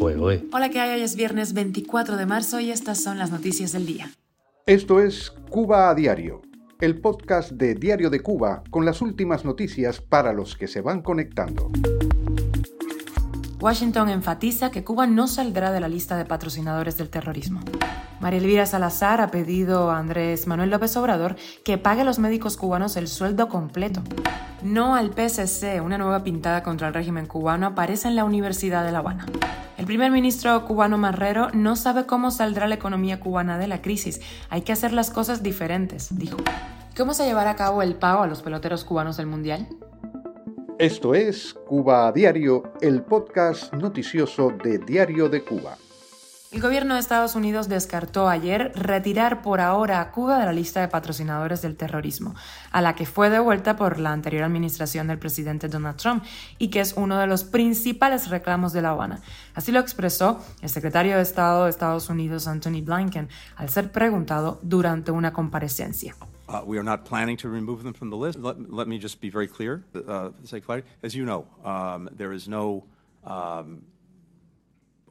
Hola, ¿qué hay? Hoy es viernes 24 de marzo y estas son las noticias del día. Esto es Cuba a Diario, el podcast de Diario de Cuba con las últimas noticias para los que se van conectando. Washington enfatiza que Cuba no saldrá de la lista de patrocinadores del terrorismo. María Elvira Salazar ha pedido a Andrés Manuel López Obrador que pague a los médicos cubanos el sueldo completo. No al PSC, una nueva pintada contra el régimen cubano aparece en la Universidad de La Habana. El primer ministro cubano Marrero no sabe cómo saldrá la economía cubana de la crisis. Hay que hacer las cosas diferentes, dijo. ¿Cómo se llevará a cabo el pago a los peloteros cubanos del Mundial? Esto es Cuba a Diario, el podcast noticioso de Diario de Cuba. El gobierno de Estados Unidos descartó ayer retirar por ahora a Cuba de la lista de patrocinadores del terrorismo, a la que fue devuelta por la anterior administración del presidente Donald Trump y que es uno de los principales reclamos de La Habana. Así lo expresó el secretario de Estado de Estados Unidos, Anthony Blinken, al ser preguntado durante una comparecencia. Uh, we are not planning to remove them from the list. Let, let me just be very clear. Uh, as you know, um, there is no um,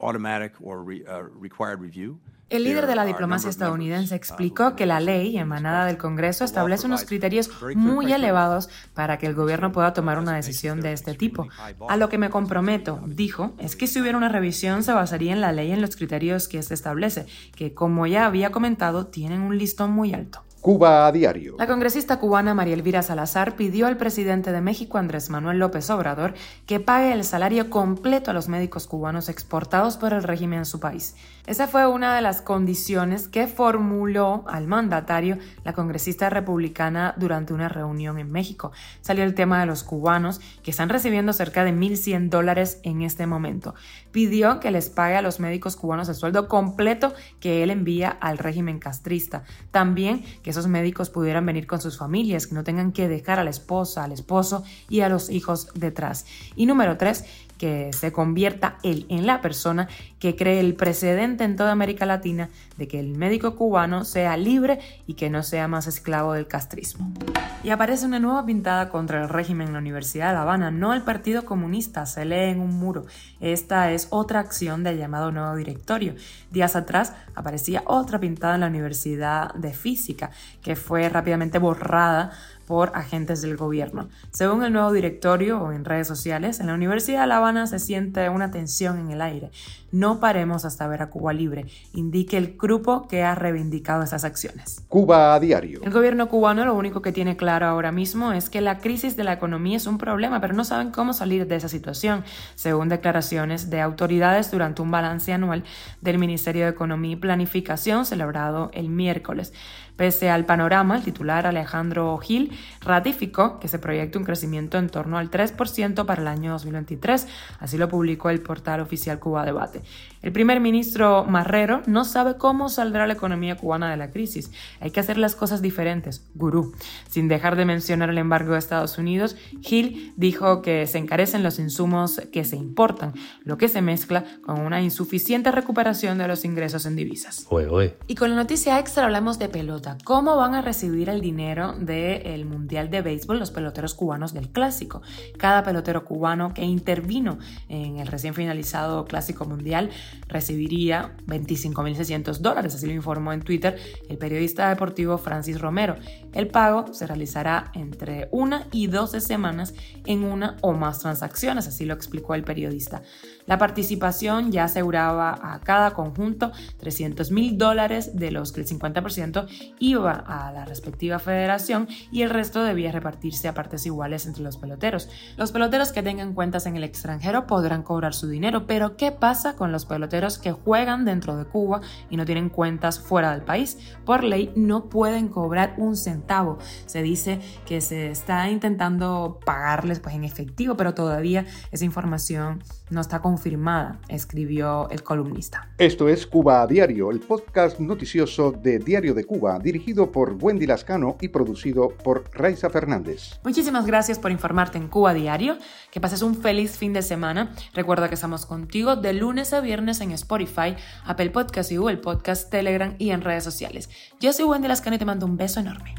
automatic or re, uh, required review. El líder de la diplomacia estadounidense uh, explicó que la ley emanada del Congreso establece unos criterios muy elevados para que el gobierno pueda tomar una decisión de este tipo. A lo que me comprometo, dijo, es que si hubiera una revisión se basaría en la ley en los criterios que se establece, que como ya había comentado tienen un listón muy alto. Cuba a diario. La congresista cubana María Elvira Salazar pidió al presidente de México, Andrés Manuel López Obrador, que pague el salario completo a los médicos cubanos exportados por el régimen en su país. Esa fue una de las condiciones que formuló al mandatario la congresista republicana durante una reunión en México. Salió el tema de los cubanos, que están recibiendo cerca de 1.100 dólares en este momento. Pidió que les pague a los médicos cubanos el sueldo completo que él envía al régimen castrista. También que esos médicos pudieran venir con sus familias, que no tengan que dejar a la esposa, al esposo y a los hijos detrás. Y número tres, que se convierta él en la persona que cree el precedente en toda América Latina de que el médico cubano sea libre y que no sea más esclavo del castrismo. Y aparece una nueva pintada contra el régimen en la Universidad de La Habana, no el Partido Comunista, se lee en un muro. Esta es otra acción del llamado nuevo directorio. Días atrás aparecía otra pintada en la Universidad de Física, que fue rápidamente borrada por agentes del gobierno. Según el nuevo directorio o en redes sociales, en la Universidad de La Habana se siente una tensión en el aire. No paremos hasta ver a Cuba libre, indique el grupo que ha reivindicado esas acciones. Cuba a diario. El gobierno cubano lo único que tiene claro ahora mismo es que la crisis de la economía es un problema, pero no saben cómo salir de esa situación, según declaraciones de autoridades durante un balance anual del Ministerio de Economía y Planificación celebrado el miércoles. Pese al panorama, el titular Alejandro Gil ratificó que se proyecta un crecimiento en torno al 3% para el año 2023, así lo publicó el portal oficial Cuba Debate. El primer ministro Marrero no sabe cómo saldrá la economía cubana de la crisis. Hay que hacer las cosas diferentes, gurú. Sin dejar de mencionar el embargo de Estados Unidos, Gil dijo que se encarecen los insumos que se importan, lo que se mezcla con una insuficiente recuperación de los ingresos en divisas. Y con la noticia extra hablamos de pelota ¿Cómo van a recibir el dinero del Mundial de Béisbol los peloteros cubanos del Clásico? Cada pelotero cubano que intervino en el recién finalizado Clásico Mundial recibiría 25.600 dólares, así lo informó en Twitter el periodista deportivo Francis Romero. El pago se realizará entre una y 12 semanas en una o más transacciones, así lo explicó el periodista. La participación ya aseguraba a cada conjunto 300 mil dólares, de los que el 50% iba a la respectiva federación y el resto debía repartirse a partes iguales entre los peloteros. Los peloteros que tengan cuentas en el extranjero podrán cobrar su dinero, pero ¿qué pasa con los peloteros que juegan dentro de Cuba y no tienen cuentas fuera del país? Por ley no pueden cobrar un centavo. Se dice que se está intentando pagarles pues en efectivo, pero todavía esa información no está confirmada, escribió el columnista. Esto es Cuba a Diario, el podcast noticioso de Diario de Cuba, dirigido por Wendy Lascano y producido por Raiza Fernández. Muchísimas gracias por informarte en Cuba Diario. Que pases un feliz fin de semana. Recuerda que estamos contigo de lunes a viernes en Spotify, Apple Podcast y Google Podcast, Telegram y en redes sociales. Yo soy Wendy Lascano y te mando un beso enorme.